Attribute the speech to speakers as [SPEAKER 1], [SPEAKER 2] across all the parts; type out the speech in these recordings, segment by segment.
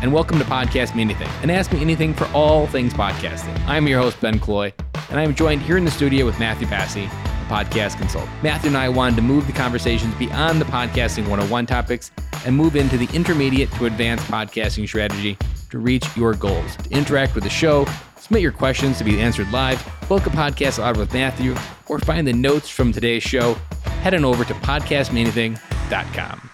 [SPEAKER 1] and welcome to Podcast Me Anything, and Ask Me Anything for all things podcasting. I'm your host, Ben Killoy, and I am joined here in the studio with Matthew Passy, a podcast consultant. Matthew and I wanted to move the conversations beyond the podcasting 101 topics and move into the intermediate to advanced podcasting strategy to reach your goals. To interact with the show, submit your questions to be answered live, book a podcast out with Matthew, or find the notes from today's show, head on over to podcastmeanything.com.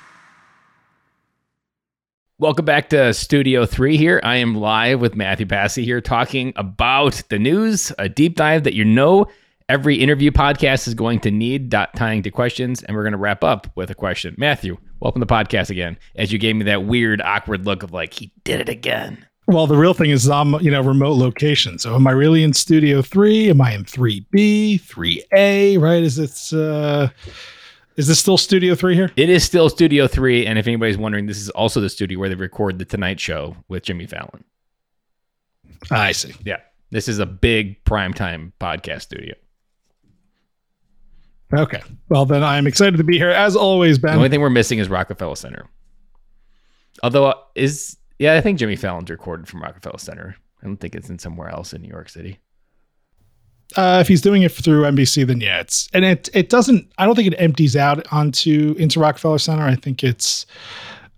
[SPEAKER 1] Welcome back to Studio 3 here. I am live with Matthew Passy here talking about the news, a deep dive that you know every interview podcast is going to need, tying to questions, and we're going to wrap up with a question. Matthew, welcome to the podcast again, as you gave me that weird, awkward look of like, he did it again.
[SPEAKER 2] Well, the real thing is I'm, you know, remote location. So am I really in Studio 3? Am I in 3B, 3A, right? Is it uh is this still Studio 3 here?
[SPEAKER 1] It is still Studio 3. And if anybody's wondering, this is also the studio where they record The Tonight Show with Jimmy Fallon.
[SPEAKER 2] I see.
[SPEAKER 1] Yeah. This is a big primetime podcast studio.
[SPEAKER 2] Okay. Well, then I'm excited to be here as always, Ben.
[SPEAKER 1] The only thing we're missing is Rockefeller Center. Although, uh, is, yeah, I think Jimmy Fallon's recorded from Rockefeller Center. I don't think it's in somewhere else in New York City.
[SPEAKER 2] Uh, if he's doing it through NBC, then yeah, it's and it it doesn't. I don't think it empties out onto into Rockefeller Center. I think it's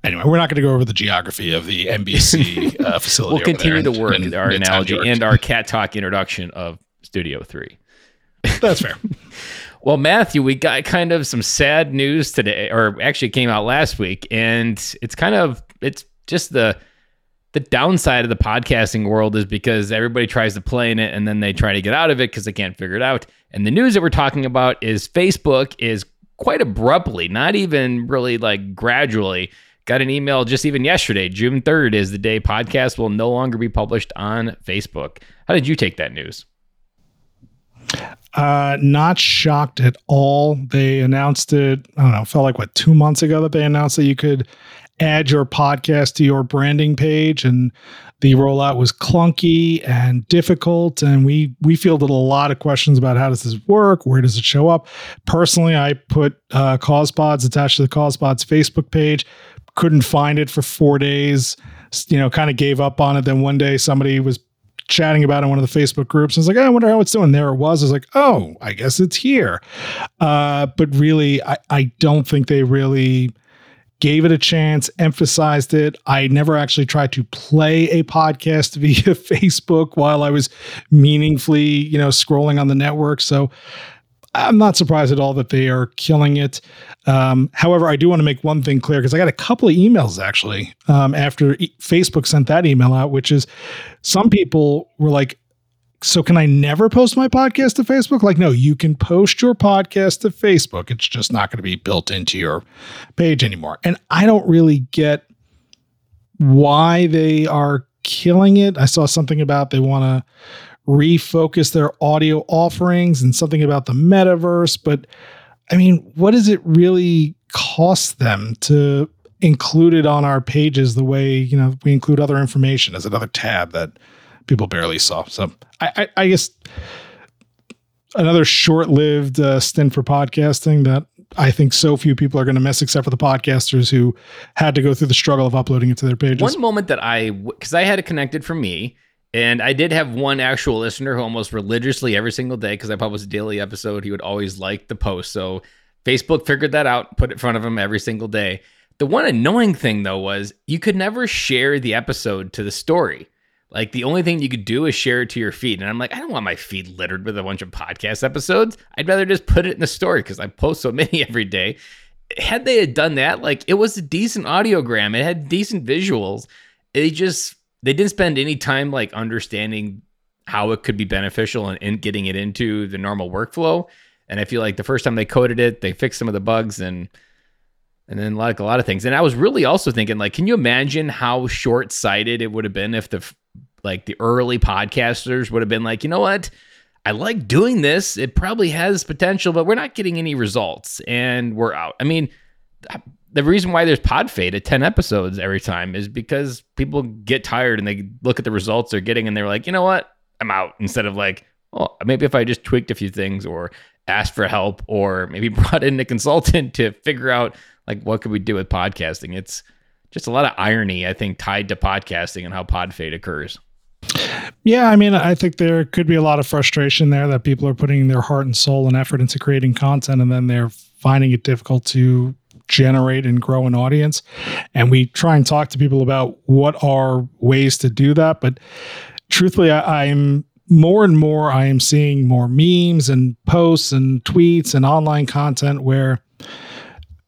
[SPEAKER 2] anyway. We're not going to go over the geography of the NBC uh, facility.
[SPEAKER 1] we'll continue to work in, our analogy and our cat talk introduction of Studio Three.
[SPEAKER 2] That's fair.
[SPEAKER 1] well, Matthew, we got kind of some sad news today, or actually came out last week, and it's kind of it's just the the downside of the podcasting world is because everybody tries to play in it and then they try to get out of it because they can't figure it out. And the news that we're talking about is Facebook is quite abruptly, not even really like gradually, got an email just even yesterday, June 3rd is the day podcast will no longer be published on Facebook. How did you take that news?
[SPEAKER 2] Uh, not shocked at all. They announced it, I don't know, felt like what, two months ago that they announced that you could add your podcast to your branding page and the rollout was clunky and difficult and we we fielded a lot of questions about how does this work where does it show up personally i put uh, causepods attached to the causepods facebook page couldn't find it for four days you know kind of gave up on it then one day somebody was chatting about in one of the Facebook groups. I was like, I wonder how it's doing. There it was. I was like, oh, I guess it's here. Uh, but really, I, I don't think they really gave it a chance, emphasized it. I never actually tried to play a podcast via Facebook while I was meaningfully, you know, scrolling on the network. So I'm not surprised at all that they are killing it. Um, however, I do want to make one thing clear because I got a couple of emails actually um, after e- Facebook sent that email out, which is some people were like, so can I never post my podcast to Facebook? Like, no, you can post your podcast to Facebook. It's just not going to be built into your page anymore. And I don't really get why they are killing it. I saw something about they want to refocus their audio offerings and something about the metaverse. But I mean, what does it really cost them to include it on our pages the way, you know, we include other information as another tab that people barely saw. So I, I, I guess another short-lived uh, stint for podcasting that I think so few people are going to miss, except for the podcasters who had to go through the struggle of uploading it to their pages.
[SPEAKER 1] One moment that I, because I had it connected for me, and I did have one actual listener who almost religiously every single day, because I published a daily episode, he would always like the post. So Facebook figured that out, put it in front of him every single day. The one annoying thing though was you could never share the episode to the story. Like the only thing you could do is share it to your feed. And I'm like, I don't want my feed littered with a bunch of podcast episodes. I'd rather just put it in the story because I post so many every day. Had they had done that, like it was a decent audiogram. It had decent visuals. They just they didn't spend any time like understanding how it could be beneficial and, and getting it into the normal workflow. And I feel like the first time they coded it, they fixed some of the bugs and and then like a lot of things. And I was really also thinking, like, can you imagine how short sighted it would have been if the like the early podcasters would have been like, you know what? I like doing this. It probably has potential, but we're not getting any results and we're out. I mean, the reason why there's pod fade at 10 episodes every time is because people get tired and they look at the results they're getting and they're like, you know what? I'm out. Instead of like, oh, maybe if I just tweaked a few things or asked for help or maybe brought in a consultant to figure out like what could we do with podcasting. It's just a lot of irony, I think, tied to podcasting and how pod fade occurs.
[SPEAKER 2] Yeah, I mean, I think there could be a lot of frustration there that people are putting their heart and soul and effort into creating content and then they're finding it difficult to generate and grow an audience. And we try and talk to people about what are ways to do that. But truthfully, I, I'm more and more, I am seeing more memes and posts and tweets and online content where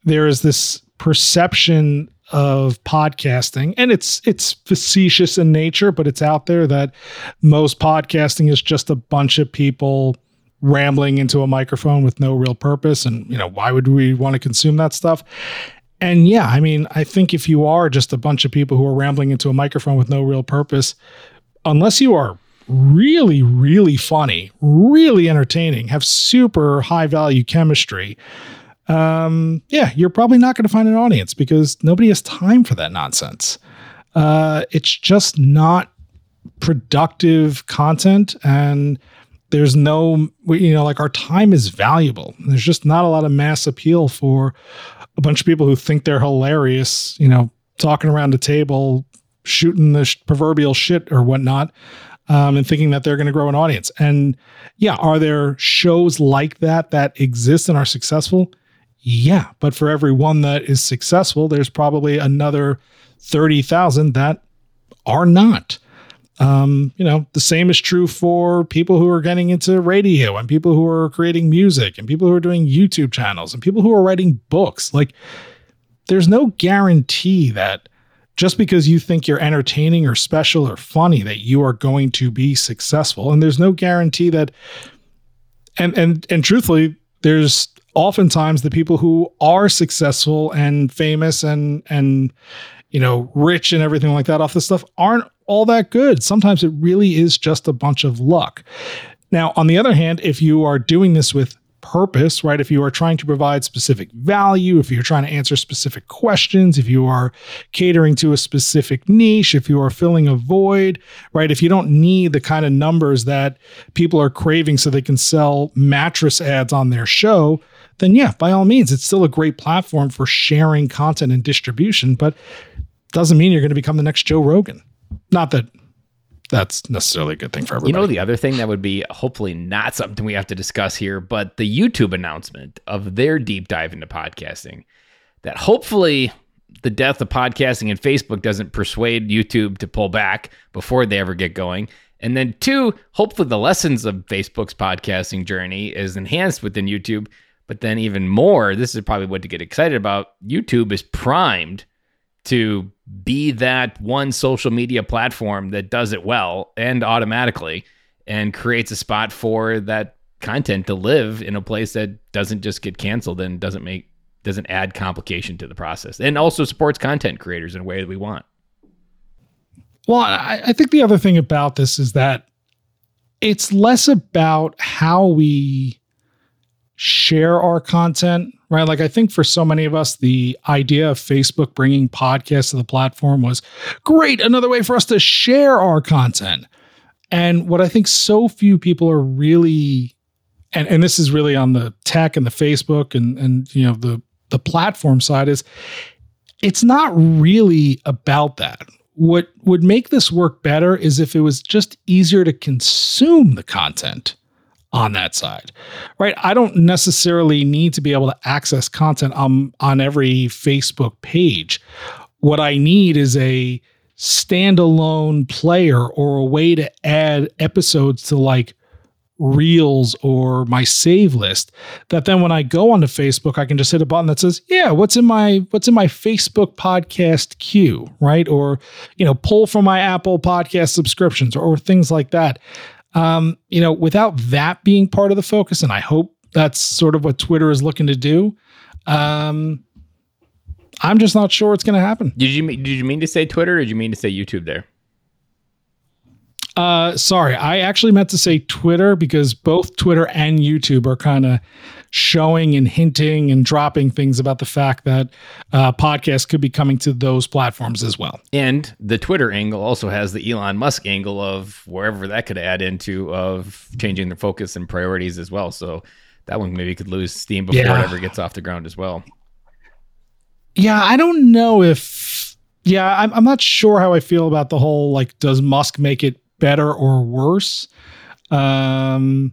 [SPEAKER 2] there is this perception of podcasting. And it's it's facetious in nature but it's out there that most podcasting is just a bunch of people rambling into a microphone with no real purpose. And you know why would we want to consume that stuff? And yeah i mean i think if you are just a bunch of people who are rambling into a microphone with no real purpose unless you are really really funny really entertaining have super high value chemistry um, yeah, you're probably not going to find an audience because nobody has time for that nonsense. Uh, it's just not productive content and there's no you know like our time is valuable. There's just not a lot of mass appeal for a bunch of people who think they're hilarious you know talking around the table shooting the proverbial shit or whatnot um, and thinking that they're going to grow an audience. And yeah are there shows like that that exist and are successful yeah, but for every one that is successful, there's probably another 30,000 that are not. Um, you know, the same is true for people who are getting into radio and people who are creating music and people who are doing YouTube channels and people who are writing books. Like, there's no guarantee that just because you think you're entertaining or special or funny that you are going to be successful. And there's no guarantee that and and and truthfully, there's oftentimes the people who are successful and famous and and you know rich and everything like that off this stuff aren't all that good. Sometimes it really is just a bunch of luck. Now on the other hand if you are doing this with purpose, right? If you are trying to provide specific value, if you're trying to answer specific questions, if you are catering to a specific niche, if you are filling a void, right? If you don't need the kind of numbers that people are craving so they can sell mattress ads on their show, then yeah, by all means, it's still a great platform for sharing content and distribution, but doesn't mean you're going to become the next Joe Rogan. Not that that's necessarily a good thing for everybody.
[SPEAKER 1] You know, the other thing that would be hopefully not something we have to discuss here, but the YouTube announcement of their deep dive into podcasting that hopefully the death of podcasting and Facebook doesn't persuade YouTube to pull back before they ever get going. And then two, hopefully the lessons of Facebook's podcasting journey is enhanced within YouTube. But then even more, this is probably what to get excited about. YouTube is primed to be that one social media platform that does it well and automatically and creates a spot for that content to live in a place that doesn't just get canceled and doesn't make doesn't add complication to the process and also supports content creators in a way that we want.
[SPEAKER 2] Well I, I think the other thing about this is that it's less about how we share our content right? Like I think for so many of us, the idea of Facebook bringing podcasts to the platform was great, another way for us to share our content. And what I think so few people are really, and, and this is really on the tech and the Facebook and and you know the the platform side is it's not really about that. What would make this work better is if it was just easier to consume the content on that side, right? I don't necessarily need to be able to access content on, on every Facebook page. What I need is a standalone player or a way to add episodes to like reels or my save list that then when I go onto Facebook I can just hit a button that says yeah what's in my what's in my Facebook podcast queue right or you know pull from my Apple podcast subscriptions or, or things like that um, you know, without that being part of the focus, and I hope that's sort of what Twitter is looking to do. Um, I'm just not sure what's going to happen.
[SPEAKER 1] Did you did you mean to say Twitter or did you mean to say YouTube there?
[SPEAKER 2] Uh, sorry, I actually meant to say Twitter because both Twitter and YouTube are kind of showing and hinting and dropping things about the fact that uh, podcasts could be coming to those platforms as well.
[SPEAKER 1] And the Twitter angle also has the Elon Musk angle of wherever that could add into of changing the focus and priorities as well. So that one maybe could lose steam before yeah. it ever gets off the ground as well.
[SPEAKER 2] Yeah, I don't know if Yeah, I'm, I'm not sure how I feel about the whole like, does Musk make it better or worse? Um,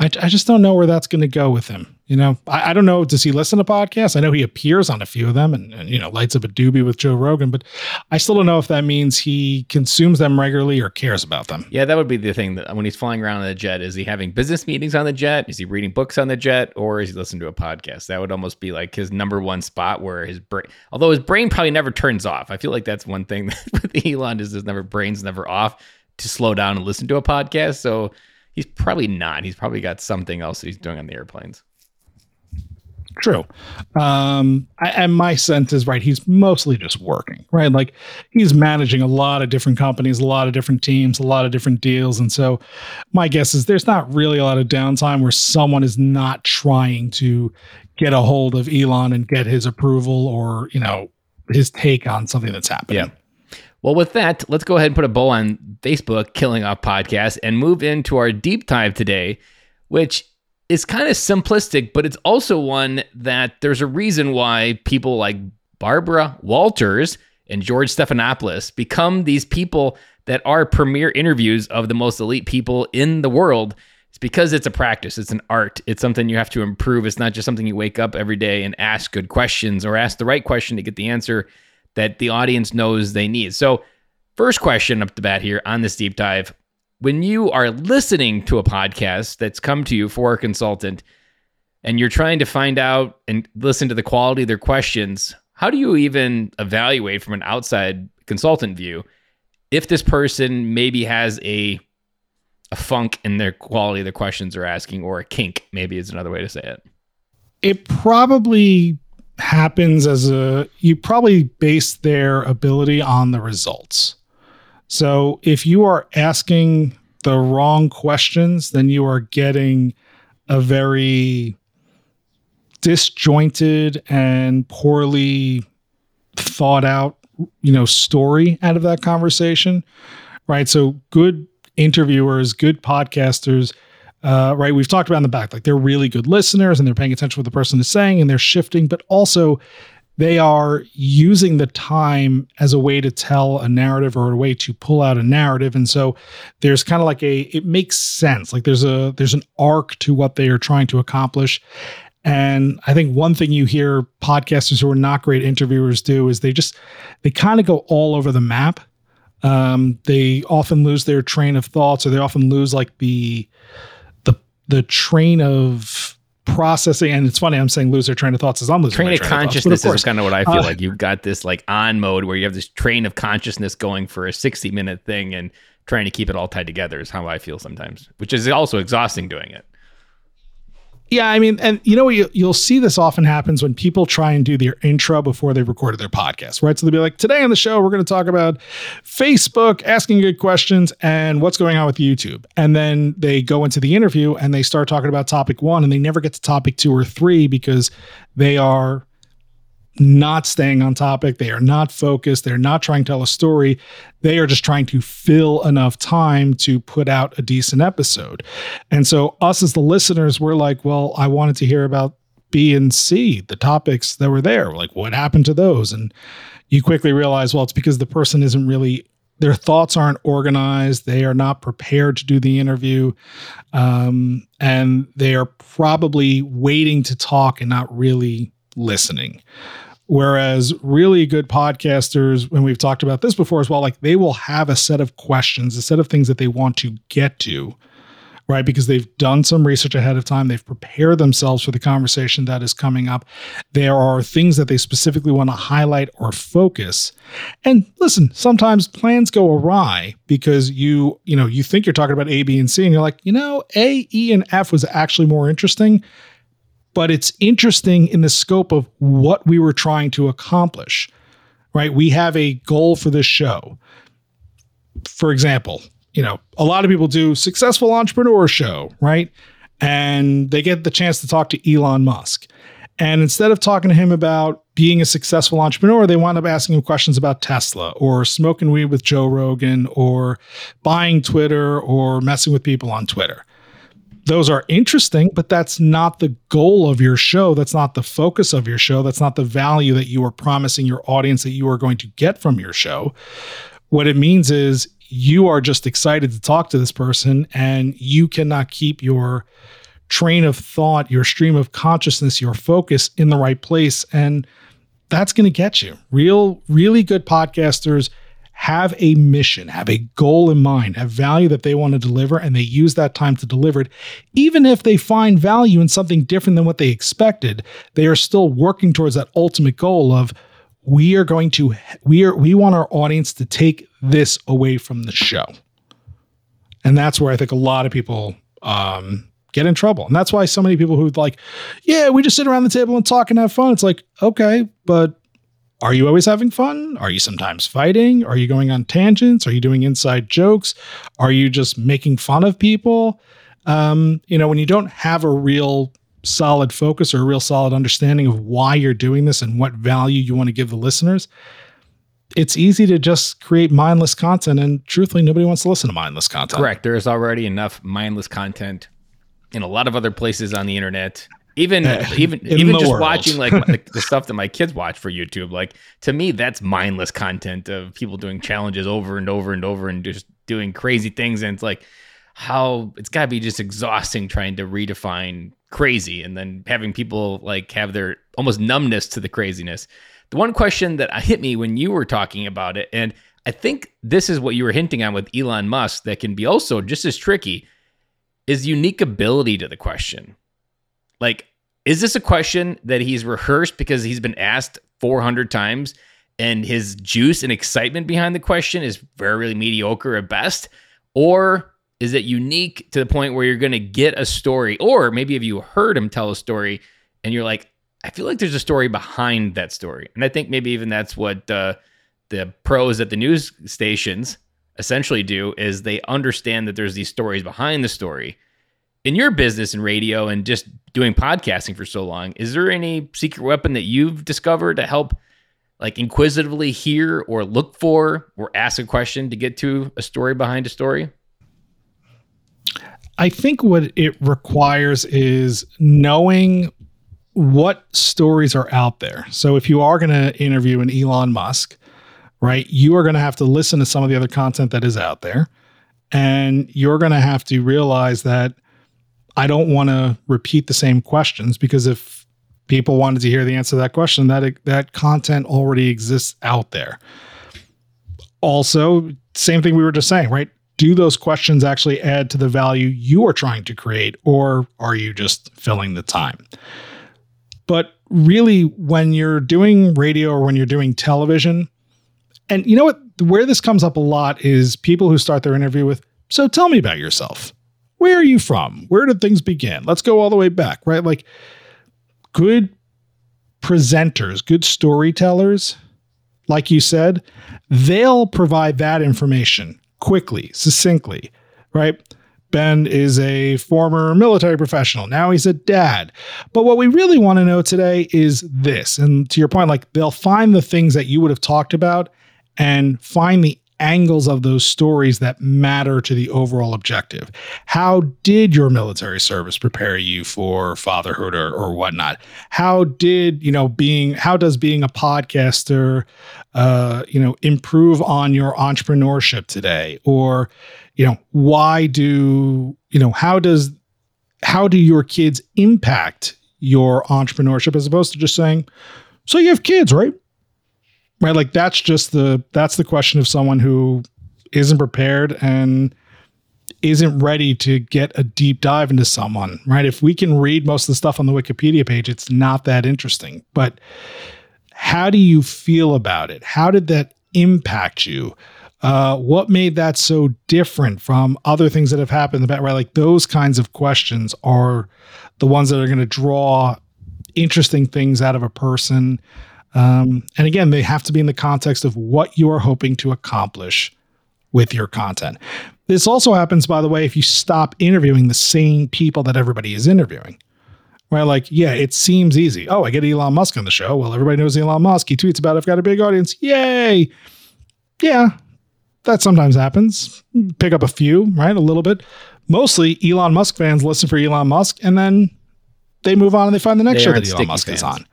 [SPEAKER 2] I, I just don't know where that's going to go with him. You know, I, I, don't know. Does he listen to podcasts? I know he appears on a few of them and, and, you know, lights up a doobie with Joe Rogan, but I still don't know if that means he consumes them regularly or cares about them.
[SPEAKER 1] Yeah, that would be the thing that when he's flying around on the jet, is he having business meetings on the jet? Is he reading books on the jet or is he listening to a podcast? That would almost be like his number one spot where his brain, although his brain probably never turns off. I feel like that's one thing that with Elon is his never brain's never off to slow down and listen to a podcast. So he's probably not. He's probably got something else that he's doing on the airplanes.
[SPEAKER 2] True. Um, I, and my sense is right. He's mostly just working, right? Like he's managing a lot of different companies, a lot of different teams, a lot of different deals. And so my guess is there's not really a lot of downtime where someone is not trying to get a hold of Elon and get his approval or, you know, his take on something that's happening.
[SPEAKER 1] Yeah. Well, with that, let's go ahead and put a bow on Facebook Killing Off podcast and move into our deep dive today, which is kind of simplistic, but it's also one that there's a reason why people like Barbara Walters and George Stephanopoulos become these people that are premier interviews of the most elite people in the world. It's because it's a practice, it's an art, it's something you have to improve. It's not just something you wake up every day and ask good questions or ask the right question to get the answer that the audience knows they need. So, first question up the bat here on this deep dive when you are listening to a podcast that's come to you for a consultant and you're trying to find out and listen to the quality of their questions, how do you even evaluate from an outside consultant view if this person maybe has a a funk in their quality of the questions they're asking or a kink maybe is another way to say it
[SPEAKER 2] it probably happens as a you probably base their ability on the results so if you are asking the wrong questions, then you are getting a very disjointed and poorly thought out, you know, story out of that conversation. Right. So good interviewers, good podcasters, uh, right? We've talked about in the back, like they're really good listeners and they're paying attention to what the person is saying and they're shifting, but also they are using the time as a way to tell a narrative or a way to pull out a narrative. And so there's kind of like a it makes sense. Like there's a there's an arc to what they are trying to accomplish. And i think one thing you hear podcasters who are not great interviewers do is they just they kind of go all over the map. Um, they often lose their train of thoughts or they often lose like the the train of processing and it's funny i'm saying lose their train of thoughts as i'm losing
[SPEAKER 1] train
[SPEAKER 2] of
[SPEAKER 1] train consciousness of is kind of what i feel uh, like. You've got this like on mode where you have this train of consciousness going for a 60 minute thing and trying to keep it all tied together is how i feel sometimes which is also exhausting doing it
[SPEAKER 2] yeah, I mean, and you know, you, you'll see this often happens when people try and do their intro before they recorded their podcast, right? So they'll be like, today on the show, we're going to talk about Facebook, asking good questions, and what's going on with YouTube. And then they go into the interview and they start talking about topic one, and they never get to topic two or three because they are not staying on topic. They are not focused. They're not trying to tell a story. They are just trying to fill enough time to put out a decent episode. And so, us as the listeners, we're like, well, I wanted to hear about B and C, the topics that were there. Like, what happened to those? And you quickly realize, well, it's because the person isn't really their thoughts aren't organized. They are not prepared to do the interview. Um, and they are probably waiting to talk and not really listening. Whereas really good podcasters, when we've talked about this before as well, like they will have a set of questions, a set of things that they want to get to, right? Because they've done some research ahead of time, they've prepared themselves for the conversation that is coming up. There are things that they specifically want to highlight or focus. And listen, sometimes plans go awry because you, you know, you think you're talking about A, B, and C, and you're like, you know, A, E, and F was actually more interesting but it's interesting in the scope of what we were trying to accomplish, right? We have a goal for this show. For example, you know, a lot of people do successful entrepreneur show, right? And they get the chance to talk to Elon Musk. And instead of talking to him about being a successful entrepreneur, they wind up asking him questions about Tesla or smoking weed with Joe Rogan or buying Twitter or messing with people on Twitter those are interesting, but that's not the goal of your show. That's not the focus of your show. That's not the value that you are promising your audience that you are going to get from your show. What it means is you are just excited to talk to this person and you cannot keep your train of thought, your stream of consciousness, your focus in the right place. And that's going to get you. Real, really good podcasters have a mission, have a goal in mind, have value that they want to deliver, and they use that time to deliver it. Even if they find value in something different than what they expected, they are still working towards that ultimate goal of we are going to we are we want our audience to take this away from the show. And that's where I think a lot of people um, get in trouble. And that's why so many people who like, yeah, we just sit around the table and talk and have fun. It's like, okay, but are you always having fun? Are you sometimes fighting? Are you going on tangents? Are you doing inside jokes? Are you just making fun of people? Um, you know, when you don't have a real solid focus or a real solid understanding of why you're doing this and what value you want to give the listeners, it's easy to just create mindless content. And truthfully, nobody wants to listen to mindless content.
[SPEAKER 1] Correct. There's already enough mindless content in a lot of other places on the internet even uh, even even just world. watching like the, the, stuff that my kids watch for YouTube, like to me, that's mindless content of people doing challenges over and over and over and just doing crazy things. And it's like how it's got to be just exhausting trying to redefine crazy and then having people like have their almost numbness to the craziness. The one question that hit me when you were talking about it, and I think this is what you were hinting on with Elon Musk that can be also just as tricky, is unique ability to the question like, is this a question that he's rehearsed because he's been asked 400 times and his juice and excitement behind the question is very really mediocre at best? Or is it unique to the point where you're going to get a story? Or maybe if you heard him tell a story and you're like, I feel like there's a story behind that story. And I think maybe even that's what uh, the pros at the news stations essentially do is they understand that there's these stories behind the story in your business and radio and just doing podcasting for so long, is there any secret weapon that you've discovered to help like inquisitively hear or look for or ask a question to get to a story behind a story?
[SPEAKER 2] I think what it requires is knowing what stories are out there. So if you are going to interview an Elon Musk, right, you are going to have to listen to some of the other content that is out there. And you're going to have to realize that I don't want to repeat the same questions because if people wanted to hear the answer to that question, that that content already exists out there. Also, same thing we were just saying, right? Do those questions actually add to the value you are trying to create, or are you just filling the time? But really, when you're doing radio or when you're doing television, and you know what, where this comes up a lot is people who start their interview with, So tell me about yourself where are you from? Where did things begin? Let's go all the way back, right? Like good presenters, good storytellers, like you said, they'll provide that information quickly, succinctly, right? Ben is a former military professional. Now he's a dad. But what we really want to know today is this. And to your point, like they'll find the things that you would have talked about and find the angles of those stories that matter to the overall objective. How did your military service prepare you for fatherhood or, or whatnot? How did, you know, being, how does being a podcaster, uh, you know, improve on your entrepreneurship today? Or, you know, why do, you know, how does, how do your kids impact your entrepreneurship as opposed to just saying, so you have kids, right? Right like that's just the that's the question of someone who isn't prepared and isn't ready to get a deep dive into someone right? If we can read most of the stuff on the wikipedia page it's not that interesting. But how do you feel about it? How did that impact you? Uh, what made that so different from other things that have happened about right? Like those kinds of questions are the ones that are going to draw interesting things out of a person um, and again, they have to be in the context of what you are hoping to accomplish with your content. This also happens, by the way, if you stop interviewing the same people that everybody is interviewing. Right? Like, yeah, it seems easy. Oh, I get Elon Musk on the show. Well, everybody knows Elon Musk. He tweets about I've got a big audience. Yay. Yeah, that sometimes happens. Pick up a few, right? A little bit. mostly Elon Musk fans listen for Elon Musk and then they move on and they find the next
[SPEAKER 1] They
[SPEAKER 2] show that Elon Musk is on.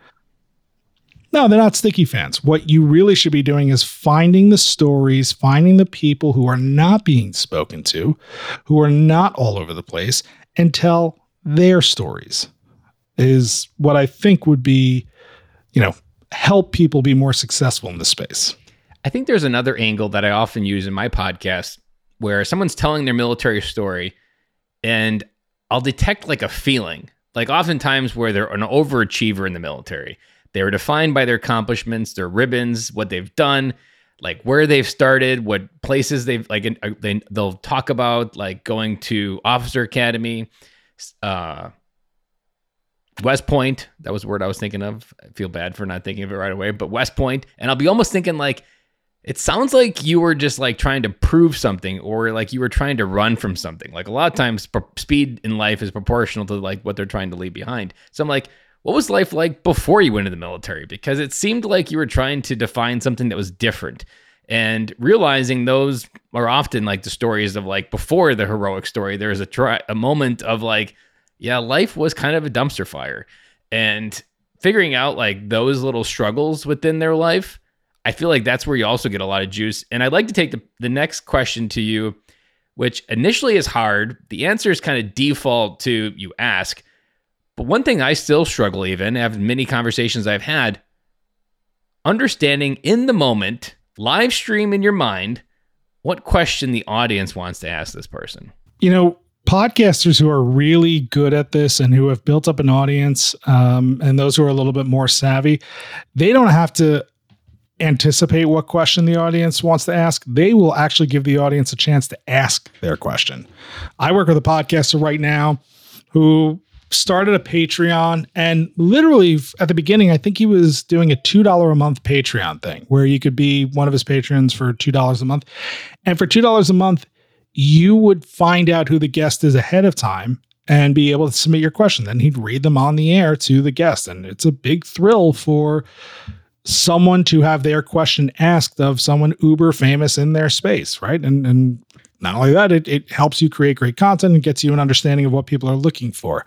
[SPEAKER 2] No, they're not sticky fans. What you really should be doing is finding the stories, finding the people who are not being spoken to, who are not all over the place, and tell their stories. Is what I think would be, you know, help people be more successful in this space.
[SPEAKER 1] I think there's another angle that I often use in my podcast where someone's telling their military story and I'll detect like a feeling. Like oftentimes where they're an overachiever in the military. They were defined by their accomplishments, their ribbons, what they've done, like where they've started, what places they've like uh, they they'll talk about like going to officer academy, uh West Point, that was the word I was thinking of. I feel bad for not thinking of it right away, but West Point. And I'll be almost thinking like it sounds like you were just like trying to prove something or like you were trying to run from something. Like a lot of times speed in life is proportional to like what they're trying to leave behind. So I'm like, what was life like before you went into the military? Because it seemed like you were trying to define something that was different. And realizing those are often like the stories of like before the heroic story, there's a try a moment of like, yeah, life was kind of a dumpster fire. And figuring out like those little struggles within their life I feel like that's where you also get a lot of juice. And I'd like to take the, the next question to you, which initially is hard. The answer is kind of default to you ask. But one thing I still struggle even, have many conversations I've had, understanding in the moment, live stream in your mind, what question the audience wants to ask this person.
[SPEAKER 2] you know podcasters who are really good at this and who have built up an audience um, and those who are a little bit more savvy they don't have to anticipate what question the audience wants to ask they will actually give the audience a chance to ask their question i work with a podcaster right now who started a patreon and literally at the beginning i think he was doing a $2 a month patreon thing where you could be one of his patrons for $2 a month and for $2 a month you would find out who the guest is ahead of time and be able to submit your question. Then he'd read them on the air to the guest. And it's a big thrill for someone to have their question asked of someone uber famous in their space, right? And and not only that, it, it helps you create great content and gets you an understanding of what people are looking for.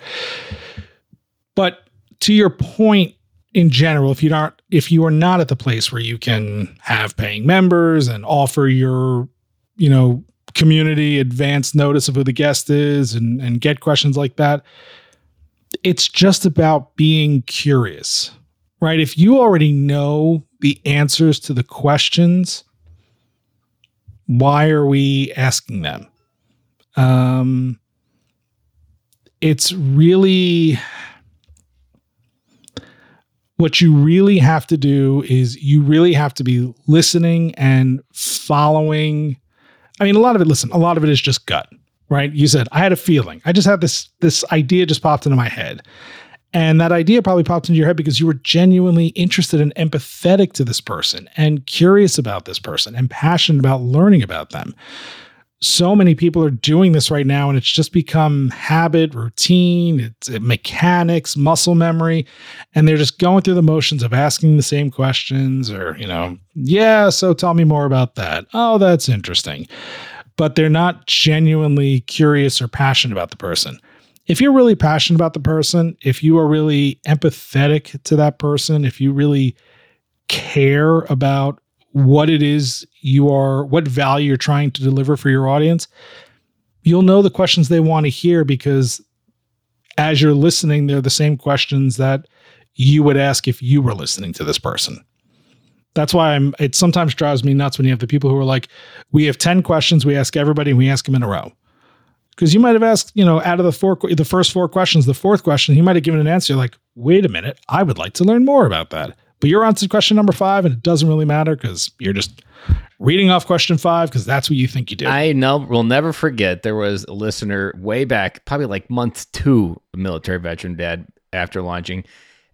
[SPEAKER 2] But to your point, in general, if you aren't if you are not at the place where you can have paying members and offer your, you know, community advance notice of who the guest is and, and get questions like that. It's just about being curious, right? If you already know the answers to the questions, why are we asking them? Um, it's really what you really have to do is you really have to be listening and following I mean, a lot of it, listen, a lot of it is just gut, right? You said, I had a feeling. I just had this, this idea just popped into my head. And that idea probably popped into your head because you were genuinely interested and empathetic to this person and curious about this person and passionate about learning about them. So many people are doing this right now, and it's just become habit, routine, it's mechanics, muscle memory, and they're just going through the motions of asking the same questions or, you know, yeah, so tell me more about that. Oh, that's interesting. But they're not genuinely curious or passionate about the person. If you're really passionate about the person, if you are really empathetic to that person, if you really care about what it is you are, what value you're trying to deliver for your audience, you'll know the questions they want to hear because as you're listening, they're the same questions that you would ask if you were listening to this person. That's why I'm, it sometimes drives me nuts when you have the people who are like, we have 10 questions, we ask everybody, and we ask them in a row. Because you might have asked, you know, out of the four, the first four questions, the fourth question, he might have given an answer like, wait a minute, I would like to learn more about that. But you're on to question number five, and it doesn't really matter because you're just reading off question five because that's what you think you did.
[SPEAKER 1] I know will never forget there was a listener way back, probably like month two, a military veteran dad after launching,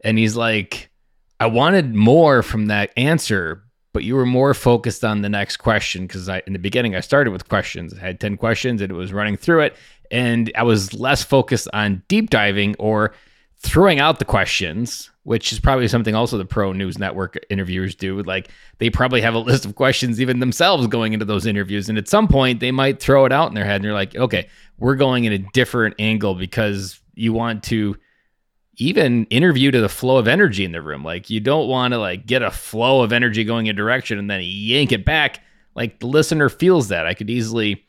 [SPEAKER 1] and he's like, I wanted more from that answer, but you were more focused on the next question because I in the beginning I started with questions. I had 10 questions and it was running through it. And I was less focused on deep diving or throwing out the questions, which is probably something also the pro news network interviewers do. Like they probably have a list of questions even themselves going into those interviews. And at some point they might throw it out in their head and you're like, okay, we're going in a different angle because you want to even interview to the flow of energy in the room. Like you don't want to like get a flow of energy going in a direction and then yank it back. Like the listener feels that. I could easily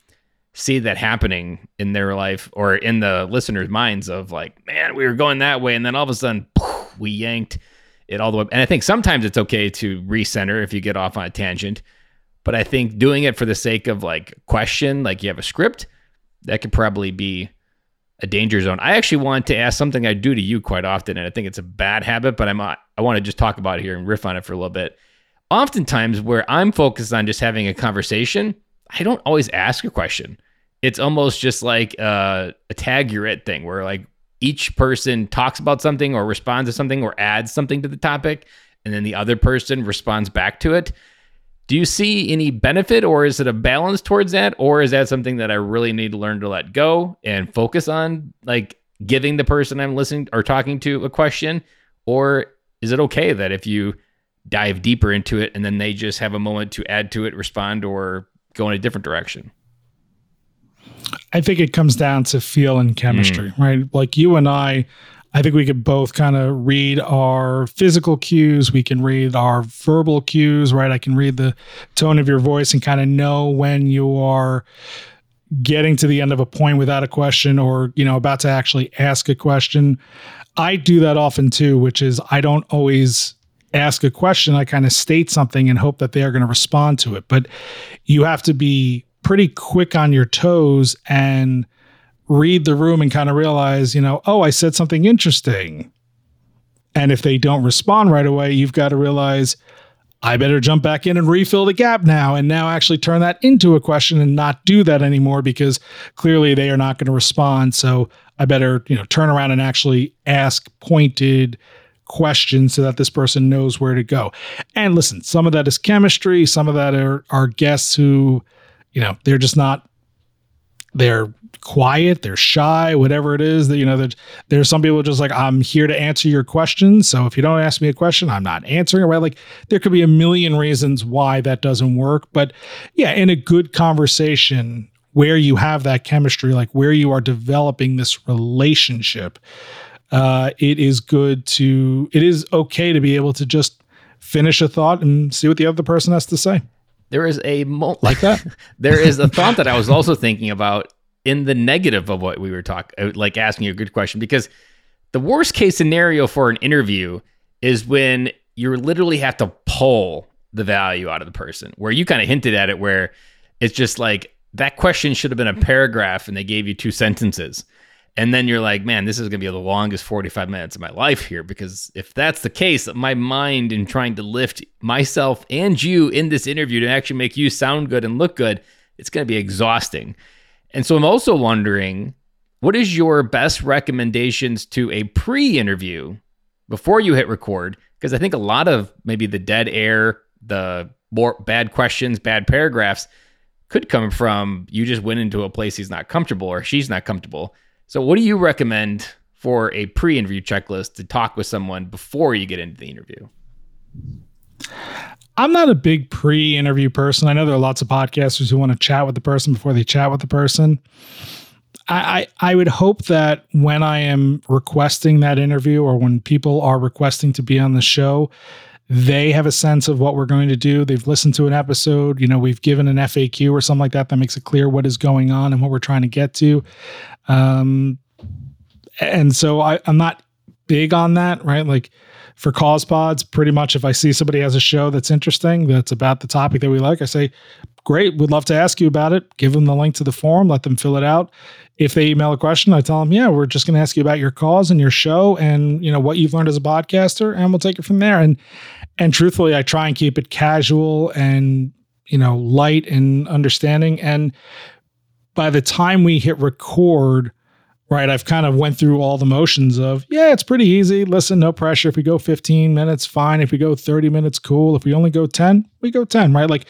[SPEAKER 1] see that happening in their life or in the listeners' minds of like, man, we were going that way, and then all of a sudden poof, we yanked it all the way. And I think sometimes it's okay to recenter if you get off on a tangent, but I think doing it for the sake of like question, like you have a script, that could probably be a danger zone. I actually want to ask something I do to you quite often, and I think it's a bad habit, but I'm I want to just talk about it here and riff on it for a little bit. Oftentimes, where I'm focused on just having a conversation, I don't always ask a question. It's almost just like uh, a tag you're it thing where like each person talks about something or responds to something or adds something to the topic, and then the other person responds back to it. Do you see any benefit or is it a balance towards that? Or is that something that I really need to learn to let go and focus on like giving the person I'm listening or talking to a question? Or is it okay that if you dive deeper into it and then they just have a moment to add to it, respond, or go in a different direction?
[SPEAKER 2] I think it comes down to feel and chemistry, mm. right? Like you and I, I think we could both kind of read our physical cues. We can read our verbal cues, right? I can read the tone of your voice and kind of know when you are getting to the end of a point without a question or, you know, about to actually ask a question. I do that often too, which is I don't always ask a question. I kind of state something and hope that they are going to respond to it. But you have to be pretty quick on your toes and read the room and kind of realize, you know, oh, I said something interesting. And if they don't respond right away, you've got to realize, I better jump back in and refill the gap now and now actually turn that into a question and not do that anymore because clearly they are not going to respond. So I better, you know, turn around and actually ask pointed questions so that this person knows where to go. And listen, some of that is chemistry, some of that are are guests who, you know, they're just not they're quiet, they're shy, whatever it is that, you know, that there's some people just like, I'm here to answer your questions. So if you don't ask me a question, I'm not answering it, right? Like there could be a million reasons why that doesn't work. But yeah, in a good conversation where you have that chemistry, like where you are developing this relationship, uh, it is good to, it is okay to be able to just finish a thought and see what the other person has to say.
[SPEAKER 1] There is a mo- like that. there is a thought that I was also thinking about in the negative of what we were talking, uh, like asking you a good question, because the worst case scenario for an interview is when you literally have to pull the value out of the person, where you kind of hinted at it, where it's just like that question should have been a paragraph and they gave you two sentences. And then you're like, man, this is going to be the longest 45 minutes of my life here. Because if that's the case, my mind in trying to lift myself and you in this interview to actually make you sound good and look good, it's going to be exhausting. And so I'm also wondering what is your best recommendations to a pre interview before you hit record? Because I think a lot of maybe the dead air, the more bad questions, bad paragraphs could come from you just went into a place he's not comfortable or she's not comfortable. So, what do you recommend for a pre interview checklist to talk with someone before you get into the interview?
[SPEAKER 2] I'm not a big pre interview person. I know there are lots of podcasters who want to chat with the person before they chat with the person. I, I, I would hope that when I am requesting that interview or when people are requesting to be on the show, they have a sense of what we're going to do. They've listened to an episode, you know, we've given an FAQ or something like that that makes it clear what is going on and what we're trying to get to. Um, and so I, I'm not big on that, right? Like for cause pods, pretty much if I see somebody has a show that's interesting, that's about the topic that we like, I say, great, We'd love to ask you about it. Give them the link to the form, let them fill it out. If they email a question, I tell them, yeah, we're just going to ask you about your cause and your show and, you know, what you've learned as a podcaster and we'll take it from there. And, and truthfully, I try and keep it casual and, you know, light and understanding. And by the time we hit record, right i've kind of went through all the motions of yeah it's pretty easy listen no pressure if we go 15 minutes fine if we go 30 minutes cool if we only go 10 we go 10 right like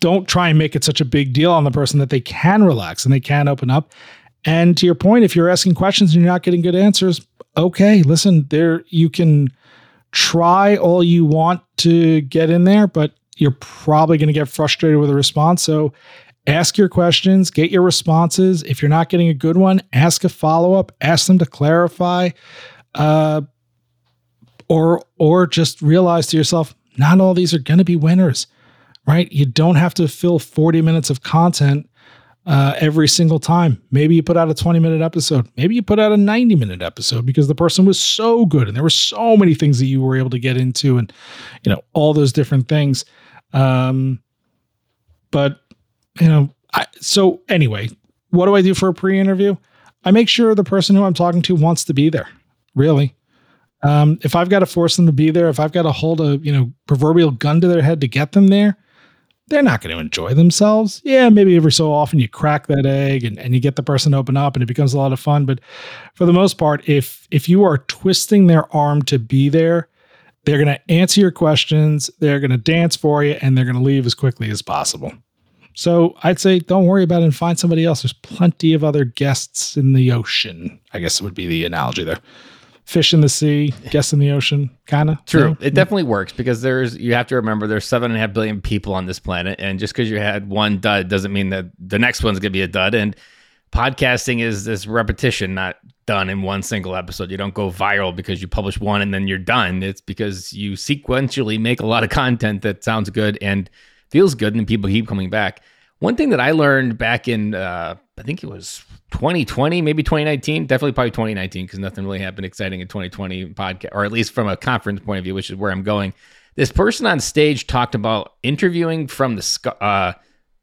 [SPEAKER 2] don't try and make it such a big deal on the person that they can relax and they can open up And to your point, if you're asking questions and you're not getting good answers, okay, listen, there you can try all you want to get in there, but you're probably going to get frustrated with a response. So ask your questions, get your responses. If you're not getting a good one, ask a follow up, ask them to clarify, uh, or or just realize to yourself, not all these are going to be winners, right? You don't have to fill 40 minutes of content uh, every single time. Maybe you put out a 20 minute episode. Maybe you put out a 90 minute episode because the person was so good and there were so many things that you were able to get into and, you know, all those different things. Um, but, you know, I, so anyway, what do I do for a pre interview? I make sure the person who I'm talking to wants to be there, really. Um, if I've got to force them to be there, if I've got to hold a you know proverbial gun to their head to get them there, they're not going to enjoy themselves. Yeah, maybe every so often you crack that egg and, and you get the person to open up and it becomes a lot of fun. But for the most part, if if you are twisting their arm to be there, they're going to answer your questions, they're going to dance for you, and they're going to leave as quickly as possible. So I'd say don't worry about it and find somebody else. There's plenty of other guests in the ocean. I guess would be the analogy there fish in the sea, guess in the ocean, kind of.
[SPEAKER 1] True. It definitely works because there's you have to remember there's seven and a half billion people on this planet, and just because you had one dud doesn't mean that the next one's gonna be a dud. And podcasting is this repetition, not done in one single episode. You don't go viral because you publish one and then you're done. It's because you sequentially make a lot of content that sounds good and feels good, and people keep coming back. One thing that I learned back in, uh, I think it was 2020, maybe 2019, definitely probably 2019, because nothing really happened exciting in 2020 podcast, or at least from a conference point of view, which is where I'm going. This person on stage talked about interviewing from the uh,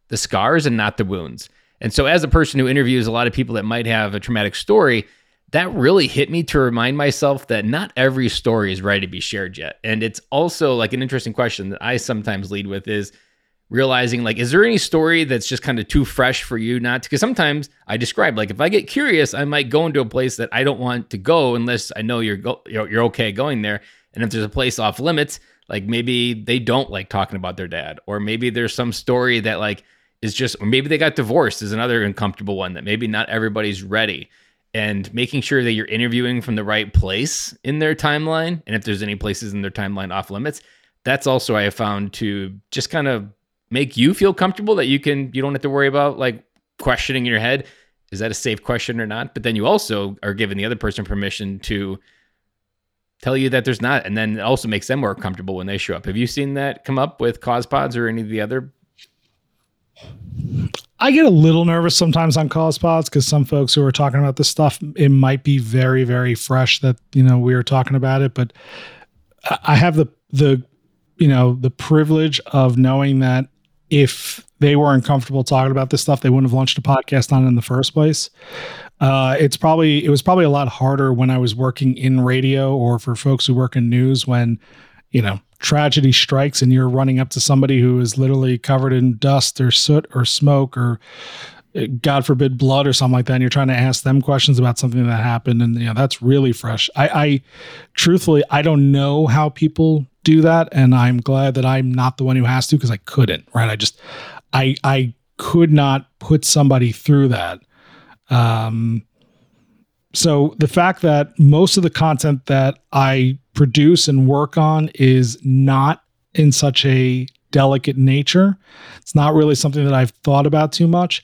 [SPEAKER 1] the scars and not the wounds. And so, as a person who interviews a lot of people that might have a traumatic story, that really hit me to remind myself that not every story is ready to be shared yet. And it's also like an interesting question that I sometimes lead with is realizing like is there any story that's just kind of too fresh for you not to because sometimes i describe like if i get curious i might go into a place that i don't want to go unless i know you're go- you're okay going there. And if there's a place off limits like maybe they don't like talking about their dad or maybe there's some story that like is just or maybe they got divorced is another uncomfortable one that maybe not everybody's ready. And making sure that you're interviewing from the right place in their timeline and if there's any places in their timeline off limits that's also i have found to just kind of make you feel comfortable that you can you don't have to worry about like questioning in your head? Is that a safe question or not? But then you also are giving the other person permission to tell you that there's not and then it also makes them more comfortable when they show up. Have you seen that come up with cause pods or any of the other?
[SPEAKER 2] I get a little nervous sometimes on cause pods because some folks who are talking about this stuff, it might be very, very fresh that you know we are talking about it. But I have the the you know the privilege of knowing that if they weren't comfortable talking about this stuff, they wouldn't have launched a podcast on it in the first place. Uh, it's probably it was probably a lot harder when I was working in radio or for folks who work in news when you know tragedy strikes and you're running up to somebody who is literally covered in dust or soot or smoke or uh, God forbid blood or something like that. And you're trying to ask them questions about something that happened. And, you know, that's really fresh. I, I truthfully, I don't know how people do that and i'm glad that i'm not the one who has to because i couldn't right? I just i i could not put somebody through that. Um so the fact that most of the content that i produce and work on is not in such a delicate nature. It's not really something that i've thought about too much.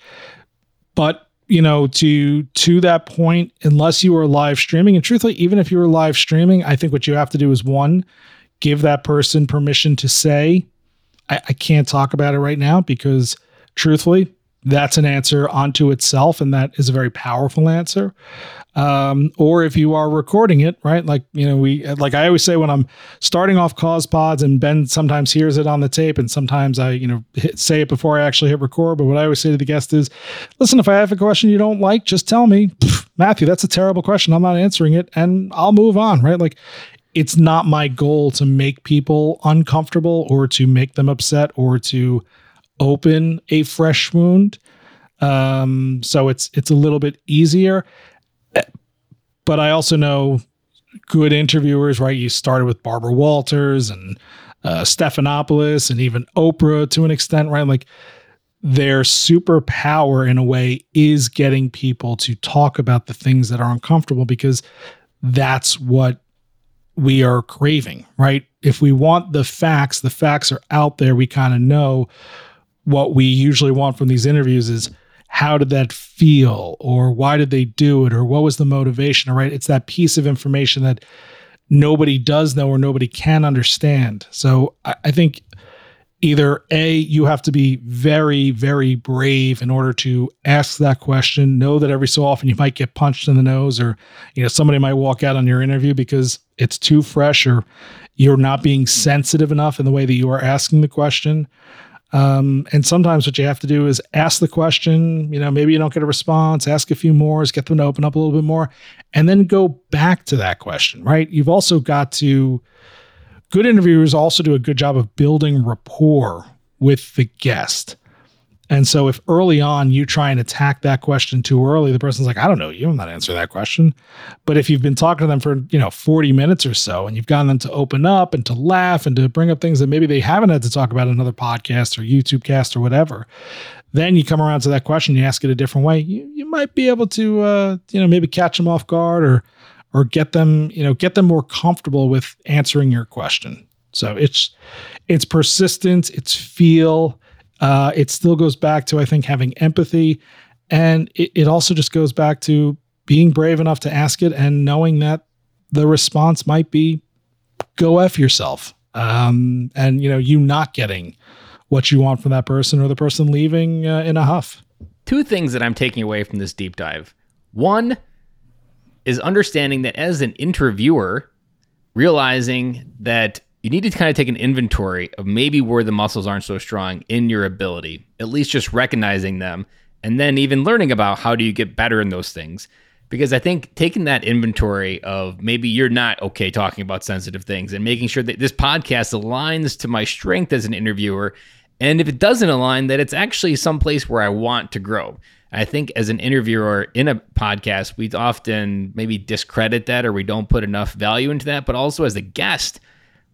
[SPEAKER 2] But you know to to that point unless you are live streaming and truthfully even if you were live streaming i think what you have to do is one give that person permission to say, I, I can't talk about it right now because truthfully, that's an answer onto itself, and that is a very powerful answer. Um, or if you are recording it, right? Like, you know, we, like I always say when I'm starting off cause pods and Ben sometimes hears it on the tape and sometimes I, you know, hit, say it before I actually hit record. But what I always say to the guest is, listen, if I have a question you don't like, just tell me, Matthew, that's a terrible question. I'm not answering it and I'll move on, right? Like it's not my goal to make people uncomfortable or to make them upset or to open a fresh wound. Um, so it's it's a little bit easier. But I also know good interviewers, right? You started with Barbara Walters and uh, Stephanopoulos and even Oprah to an extent, right? Like their superpower in a way is getting people to talk about the things that are uncomfortable because that's what we are craving, right? If we want the facts, the facts are out there. We kind of know what we usually want from these interviews is how did that feel or why did they do it or what was the motivation, right? It's that piece of information that nobody does know or nobody can understand. So I, I think either A, you have to be very, very brave in order to ask that question. Know that every so often you might get punched in the nose or, you know, somebody might walk out on your interview because it's too fresh or you're not being sensitive enough in the way that you are asking the question. Um, and sometimes what you have to do is ask the question, you know, maybe you don't get a response, ask a few more, get them to open up a little bit more, and then go back to that question, right? You've also got to Good interviewers also do a good job of building rapport with the guest. And so if early on you try and attack that question too early, the person's like, I don't know you, I'm not answering that question. But if you've been talking to them for, you know, 40 minutes or so and you've gotten them to open up and to laugh and to bring up things that maybe they haven't had to talk about in another podcast or YouTube cast or whatever, then you come around to that question, you ask it a different way, you, you might be able to, uh, you know, maybe catch them off guard or or get them, you know, get them more comfortable with answering your question. So it's it's persistence, it's feel. Uh, it still goes back to I think having empathy, and it, it also just goes back to being brave enough to ask it and knowing that the response might be go f yourself, um, and you know you not getting what you want from that person or the person leaving uh, in a huff.
[SPEAKER 1] Two things that I'm taking away from this deep dive. One, is understanding that as an interviewer, realizing that you need to kind of take an inventory of maybe where the muscles aren't so strong in your ability, at least just recognizing them, and then even learning about how do you get better in those things. Because I think taking that inventory of maybe you're not okay talking about sensitive things and making sure that this podcast aligns to my strength as an interviewer. And if it doesn't align, that it's actually someplace where I want to grow. I think as an interviewer in a podcast, we often maybe discredit that or we don't put enough value into that. But also as a guest,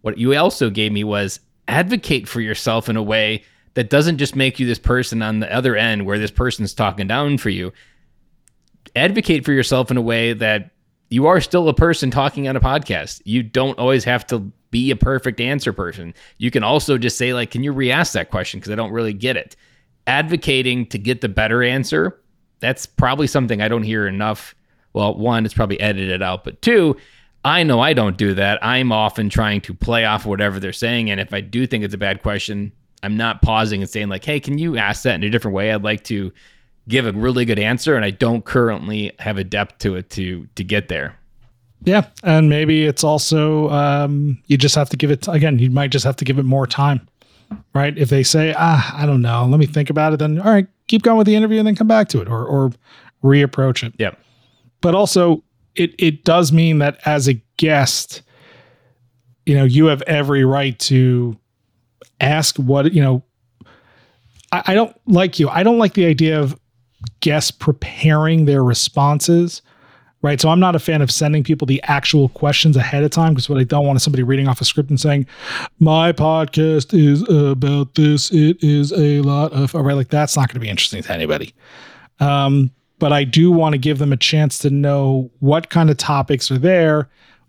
[SPEAKER 1] what you also gave me was advocate for yourself in a way that doesn't just make you this person on the other end where this person's talking down for you. Advocate for yourself in a way that you are still a person talking on a podcast. You don't always have to be a perfect answer person. You can also just say, like, can you re ask that question? Because I don't really get it advocating to get the better answer, that's probably something I don't hear enough. Well, one, it's probably edited out, but two, I know I don't do that. I'm often trying to play off whatever they're saying. And if I do think it's a bad question, I'm not pausing and saying, like, hey, can you ask that in a different way? I'd like to give a really good answer. And I don't currently have a depth to it to to get there.
[SPEAKER 2] Yeah. And maybe it's also um, you just have to give it again, you might just have to give it more time right? If they say, ah, I don't know, let me think about it, then all right, keep going with the interview and then come back to it or or reapproach it.
[SPEAKER 1] Yeah.
[SPEAKER 2] But also it it does mean that as a guest, you know, you have every right to ask what, you know, I, I don't like you. I don't like the idea of guests preparing their responses right? So I'm not a fan of sending people the actual questions ahead of time because what I don't want is somebody reading off a script and saying, "My podcast is about this. It is a lot of all right." Like that's not going to be interesting to anybody. Um, but I do want to give them a chance to know what kind of topics are there,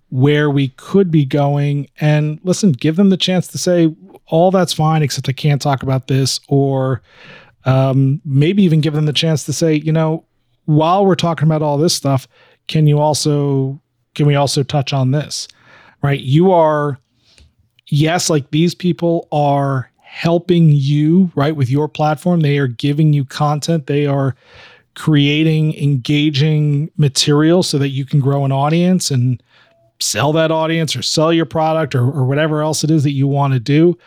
[SPEAKER 2] where we could be going, and listen, give them the chance to say, "All that's fine, except I can't talk about this," or um, maybe even give them the chance to say, you know, while we're talking about all this stuff can you also can we also touch on this? Right? You are yes, like these people are helping you, right, with your platform. They are giving you content. They are creating engaging material so that you can grow an audience and sell that audience or sell your product or, or whatever else it is that you want to do.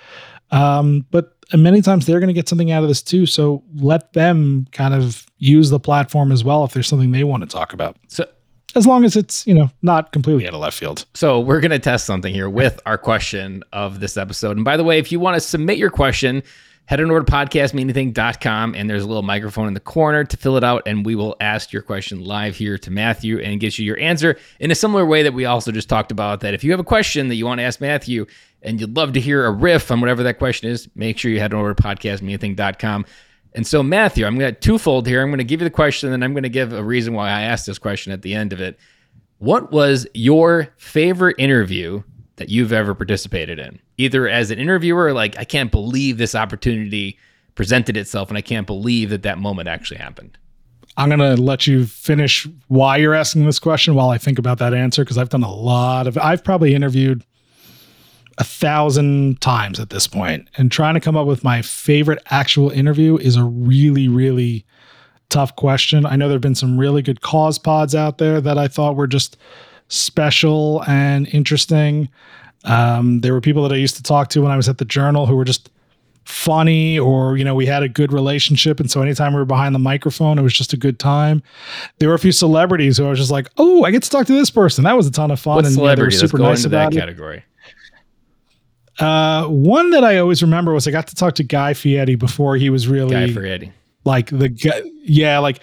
[SPEAKER 2] Um, but many times they're going to get something out of this too. So let them kind of use the platform as well if there's something they want to talk about.
[SPEAKER 1] So
[SPEAKER 2] as long as it's you know not completely out of left field.
[SPEAKER 1] So we're gonna test something here with our question of this episode. And by the way, if you want to submit your question, head on over to podcastmeanything.com and there's a little microphone in the corner to fill it out, and we will ask your question live here to Matthew and get you your answer in a similar way that we also just talked about. That if you have a question that you want to ask Matthew and you'd love to hear a riff on whatever that question is, make sure you head on over to podcastmeanything.com And so, Matthew, I'm going to twofold here. I'm going to give you the question, and I'm going to give a reason why I asked this question at the end of it. What was your favorite interview that you've ever participated in, either as an interviewer, like I can't believe this opportunity presented itself, and I can't believe that that moment actually happened.
[SPEAKER 2] I'm going to let you finish why you're asking this question while I think about that answer because I've done a lot of I've probably interviewed a thousand times at this point and trying to come up with my favorite actual interview is a really really tough question. I know there've been some really good cause pods out there that I thought were just special and interesting. Um, there were people that I used to talk to when I was at the Journal who were just funny or you know we had a good relationship and so anytime we were behind the microphone it was just a good time there were a few celebrities who i was just like oh i get to talk to this person that was a ton of fun
[SPEAKER 1] what
[SPEAKER 2] and
[SPEAKER 1] celebrity
[SPEAKER 2] yeah, super
[SPEAKER 1] Let's go
[SPEAKER 2] nice
[SPEAKER 1] into that
[SPEAKER 2] about it.
[SPEAKER 1] category
[SPEAKER 2] uh, one that i always remember was i got to talk to guy fieri before he was really
[SPEAKER 1] guy Fieri.
[SPEAKER 2] like the guy yeah like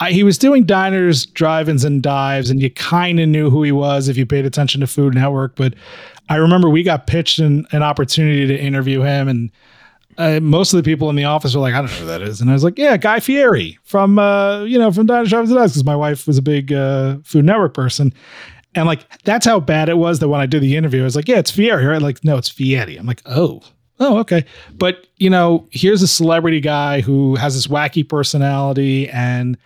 [SPEAKER 2] I, he was doing diners drive-ins and dives and you kind of knew who he was if you paid attention to food network but i remember we got pitched an, an opportunity to interview him and uh, most of the people in the office were like, I don't know who that is. And I was like, yeah, Guy Fieri from, uh, you know, from Diners, Drive-Ins and Dives because my wife was a big uh, Food Network person. And like, that's how bad it was that when I did the interview, I was like, yeah, it's Fieri. Right? Like, no, it's Fieri. I'm like, oh, oh, okay. But, you know, here's a celebrity guy who has this wacky personality and,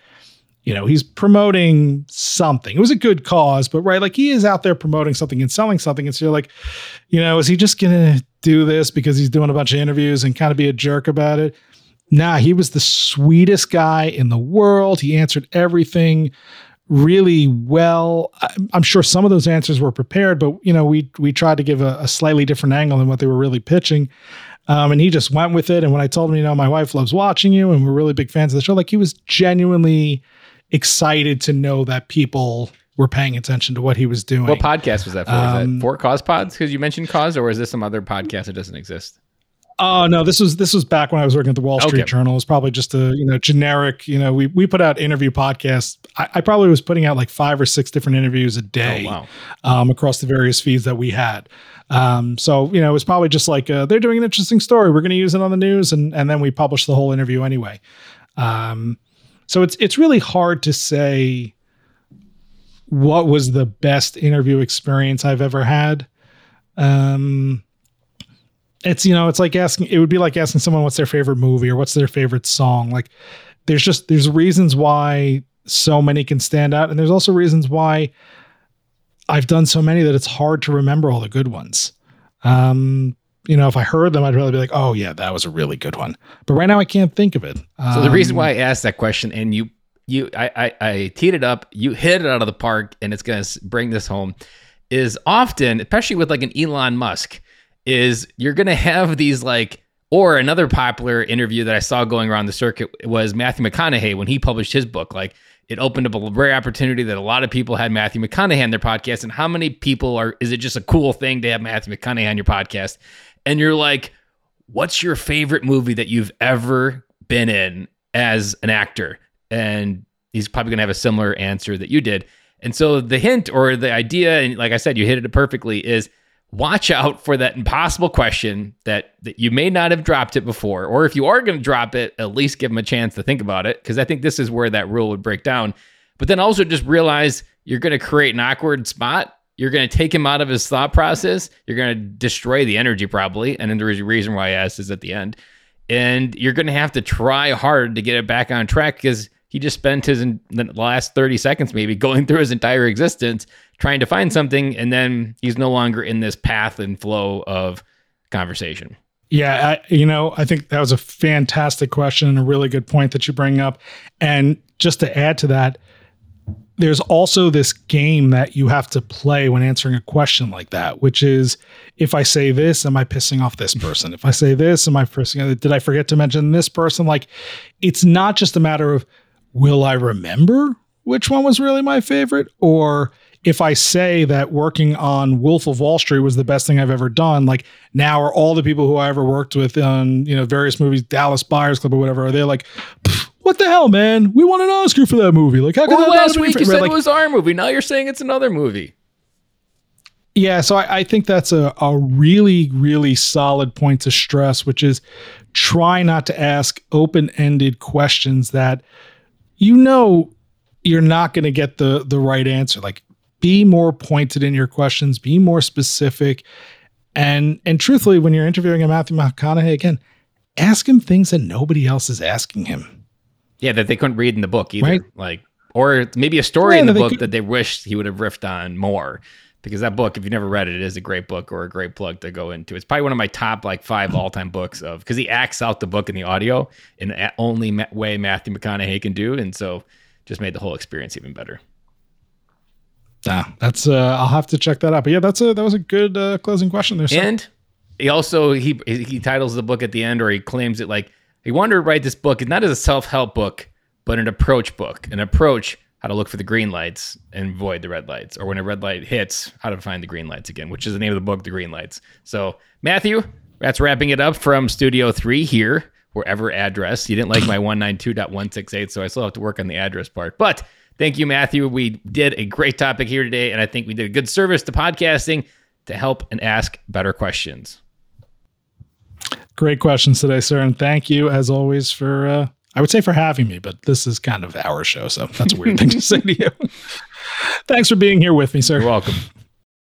[SPEAKER 2] you know, he's promoting something. It was a good cause, but right, like he is out there promoting something and selling something. And so you're like, you know, is he just gonna do this because he's doing a bunch of interviews and kind of be a jerk about it? Nah, he was the sweetest guy in the world. He answered everything really well. I'm sure some of those answers were prepared, but you know, we we tried to give a, a slightly different angle than what they were really pitching. Um, and he just went with it. And when I told him, you know, my wife loves watching you and we're really big fans of the show, like he was genuinely excited to know that people were paying attention to what he was doing.
[SPEAKER 1] What podcast was that for? Was
[SPEAKER 2] Um,
[SPEAKER 1] that for Cause Pods? Because you mentioned Cause, or is this some other podcast that doesn't exist?
[SPEAKER 2] Oh no, this was this was back when I was working at the Wall Street
[SPEAKER 1] Okay.
[SPEAKER 2] Journal. It was probably just a you know generic. You know, we we put out interview podcasts. I, I probably was putting out like five or six different interviews a day.
[SPEAKER 1] Oh wow!
[SPEAKER 2] um, across the various feeds that we had. Um, so you know, it was probably just like uh, they're doing an interesting story. We're going to use it on the news, and and then we publish the whole interview anyway. Um, so it's it's really hard to say what was the best interview experience I've ever had. Um, it's you know, it's like asking. It would be like asking someone what's their favorite movie or what's their favorite song. Like, there's just there's reasons why so many can stand out, and there's also reasons why I've done so many that it's hard to remember all the good ones. Um, you know, if I heard them, I'd really be like, "Oh yeah, that was a really good one." But right now, I can't think of it.
[SPEAKER 1] So the reason
[SPEAKER 2] Um,
[SPEAKER 1] why I asked that question, and you, you, I, I, I teed it up, you hit it out of the park, and it's gonna bring this home, is often, especially with like an Elon Musk, is you're gonna have these like, or another popular interview that I saw going around the circuit was Matthew McConaughey when he published his book, like. It opened up a rare opportunity that a lot of people had Matthew McConaughey on their podcast. And how many people are, is it just a cool thing to have Matthew McConaughey on your podcast? And you're like, what's your favorite movie that you've ever been in as an actor? And he's probably going to have a similar answer that you did. And so the hint or the idea, and like I said, you hit it perfectly, is watch out for that impossible question that, that you may not have dropped it before. Or if you are going to drop it, at least give them a chance to think about it. Because I think this is where that rule would break down. But then also just realize you're going to create an awkward spot. You're going to take him out of his thought process. You're going to destroy the energy probably. And then the reason why I asked is at the end. And you're going to have to try hard to get it back on track because he just spent his the last 30 seconds maybe going through his entire existence trying to find something. And then he's no longer in this path and flow of conversation.
[SPEAKER 2] Yeah, I, you know, I think that was a fantastic question and a really good point that you bring up. And just to add to that, there's also this game that you have to play when answering a question like that, which is if I say this, am I pissing off this person? If I say this, am I pissing? Did I forget to mention this person? Like, it's not just a matter of will I remember which one was really my favorite, or if I say that working on Wolf of Wall Street was the best thing I've ever done, like now are all the people who I ever worked with on you know various movies, Dallas Buyers Club or whatever, are they like, what the hell, man? We won an Oscar for that movie. Like, how could
[SPEAKER 1] Well,
[SPEAKER 2] that
[SPEAKER 1] last week you said
[SPEAKER 2] Like,
[SPEAKER 1] it was our movie. Now you're saying it's another movie.
[SPEAKER 2] Yeah, so I, I think that's a, a really, really solid point to stress, which is try not to ask open ended questions that you know you're not going to get the the right answer. Like be more pointed in your questions, be more specific. And and truthfully, when you're interviewing a Matthew McConaughey again, ask him things that nobody else is asking him.
[SPEAKER 1] Yeah, that they couldn't read in the book either. Right? Like or maybe a story yeah, in the book could, that they wished he would have riffed on more because that book, if you've never read it, it is a great book or a great plug to go into. It's probably one of my top like five all time books of because he acts out the book in the audio in the only ma- way Matthew McConaughey can do, and so just made the whole experience even better.
[SPEAKER 2] Yeah, that's uh, I'll have to check that out. But yeah, that's a that was a good uh, closing question there.
[SPEAKER 1] Sir. And he also he he titles the book at the end, or he claims it like he wanted to write this book not as a self help book, but an approach book, an approach how to look for the green lights and avoid the red lights, or when a red light hits, how to find the green lights again, which is the name of the book, The Green Lights. So, Matthew, that's wrapping it up from Studio 3 here, wherever address. You didn't like my 192.168, so I still have to work on the address part. But thank you, Matthew. We did a great topic here today, and I think we did a good service to podcasting to help and ask better questions.
[SPEAKER 2] Great questions today, sir. And thank you, as always, for uh, I would say for having me, but this is kind of our show, so that's a weird thing to say to you. Thanks for being here with me, sir.
[SPEAKER 1] You're welcome.